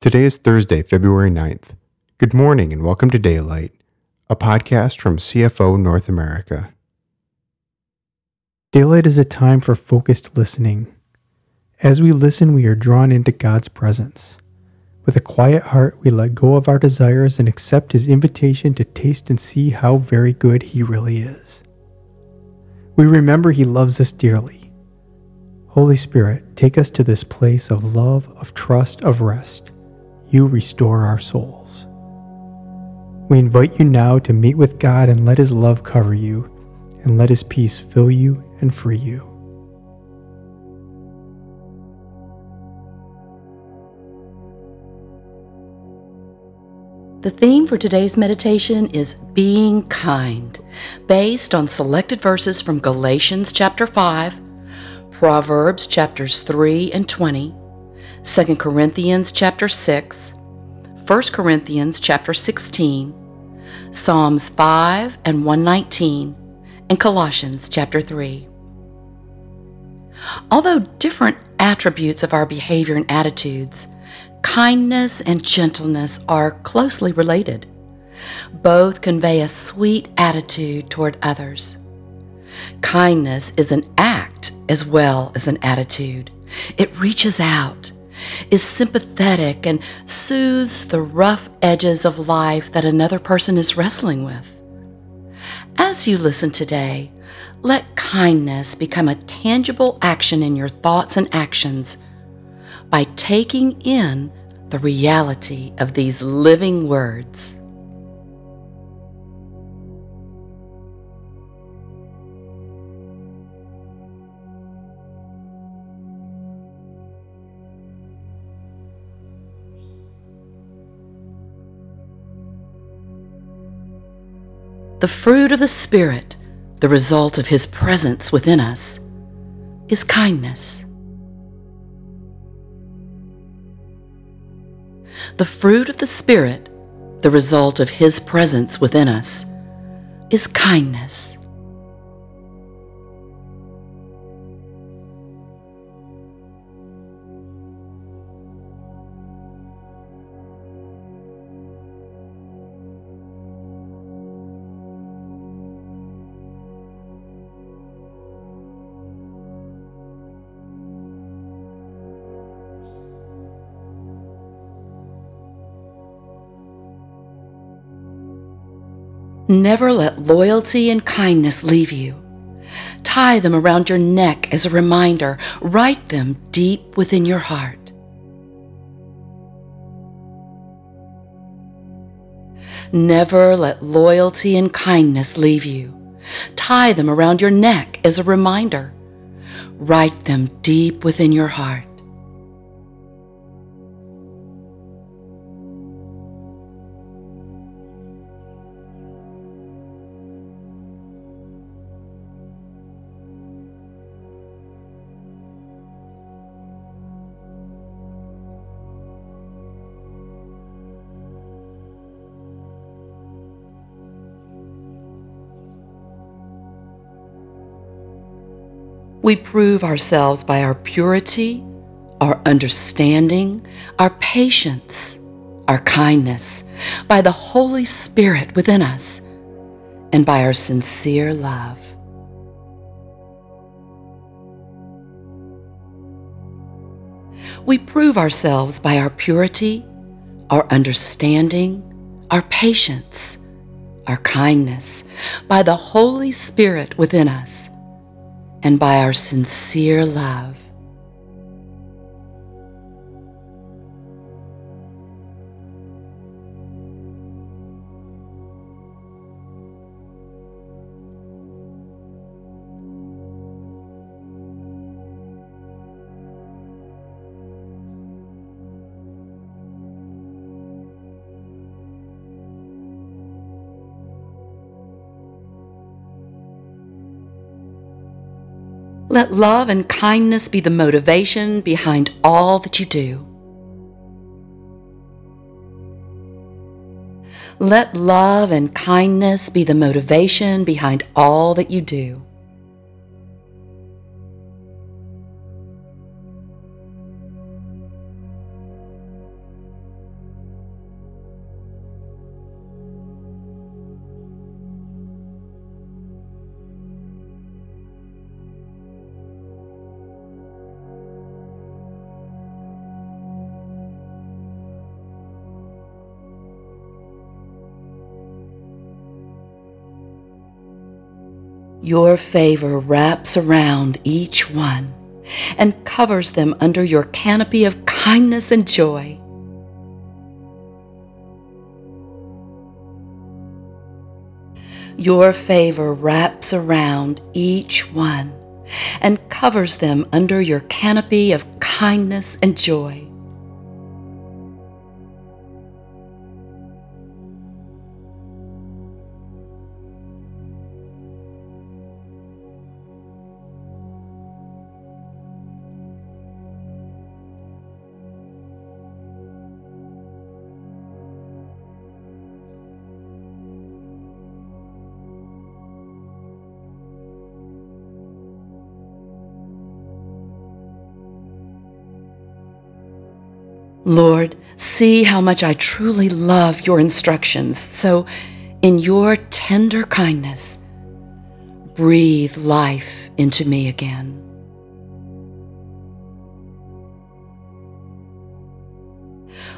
Today is Thursday, February 9th. Good morning and welcome to Daylight, a podcast from CFO North America. Daylight is a time for focused listening. As we listen, we are drawn into God's presence. With a quiet heart, we let go of our desires and accept His invitation to taste and see how very good He really is. We remember He loves us dearly. Holy Spirit, take us to this place of love, of trust, of rest you restore our souls. We invite you now to meet with God and let His love cover you, and let His peace fill you and free you. The theme for today's meditation is being kind, based on selected verses from Galatians chapter 5, Proverbs chapters 3 and 20, 2 Corinthians chapter 6, 1 Corinthians chapter 16, Psalms 5 and 119, and Colossians chapter 3. Although different attributes of our behavior and attitudes, kindness and gentleness are closely related. Both convey a sweet attitude toward others. Kindness is an act as well as an attitude. It reaches out is sympathetic and soothes the rough edges of life that another person is wrestling with. As you listen today, let kindness become a tangible action in your thoughts and actions by taking in the reality of these living words. The fruit of the Spirit, the result of His presence within us, is kindness. The fruit of the Spirit, the result of His presence within us, is kindness. Never let loyalty and kindness leave you. Tie them around your neck as a reminder. Write them deep within your heart. Never let loyalty and kindness leave you. Tie them around your neck as a reminder. Write them deep within your heart. We prove ourselves by our purity, our understanding, our patience, our kindness, by the Holy Spirit within us, and by our sincere love. We prove ourselves by our purity, our understanding, our patience, our kindness, by the Holy Spirit within us and by our sincere love. Let love and kindness be the motivation behind all that you do. Let love and kindness be the motivation behind all that you do. Your favor wraps around each one and covers them under your canopy of kindness and joy. Your favor wraps around each one and covers them under your canopy of kindness and joy. Lord, see how much I truly love your instructions. So, in your tender kindness, breathe life into me again.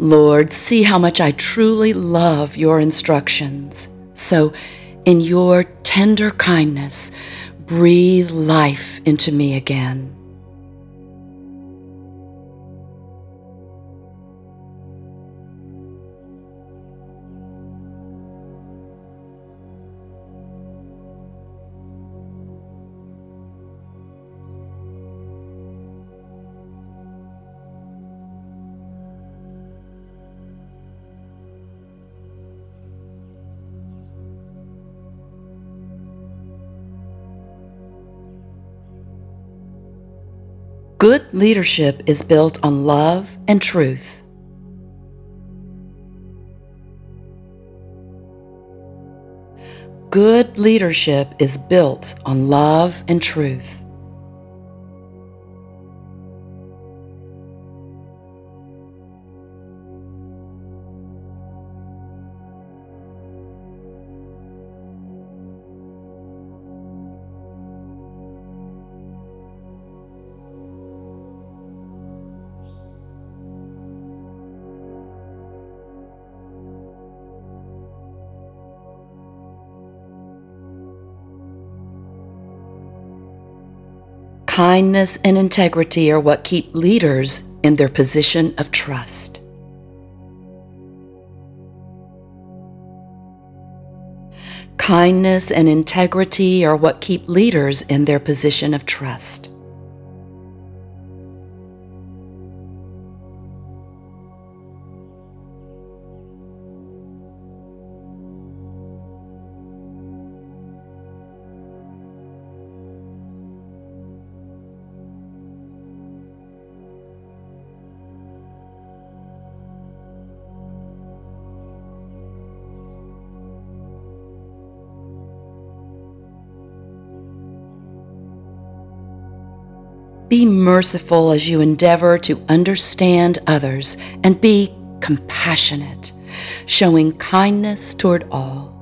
Lord, see how much I truly love your instructions. So, in your tender kindness, breathe life into me again. Good leadership is built on love and truth. Good leadership is built on love and truth. Kindness and integrity are what keep leaders in their position of trust. Kindness and integrity are what keep leaders in their position of trust. Be merciful as you endeavor to understand others and be compassionate, showing kindness toward all.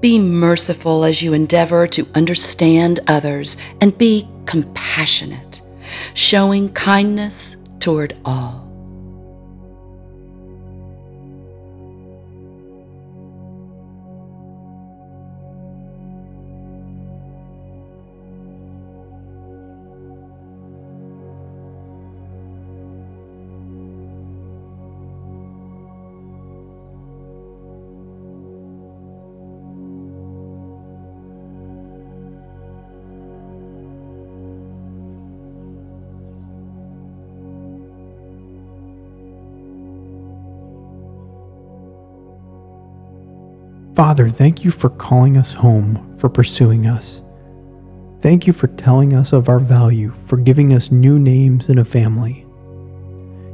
Be merciful as you endeavor to understand others and be compassionate, showing kindness toward all. Father, thank you for calling us home, for pursuing us. Thank you for telling us of our value, for giving us new names and a family.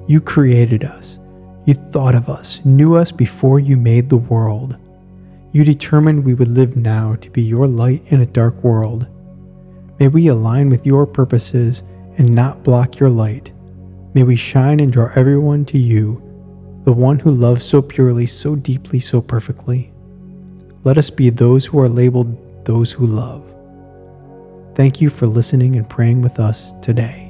You created us. You thought of us, knew us before you made the world. You determined we would live now to be your light in a dark world. May we align with your purposes and not block your light. May we shine and draw everyone to you, the one who loves so purely, so deeply, so perfectly. Let us be those who are labeled those who love. Thank you for listening and praying with us today.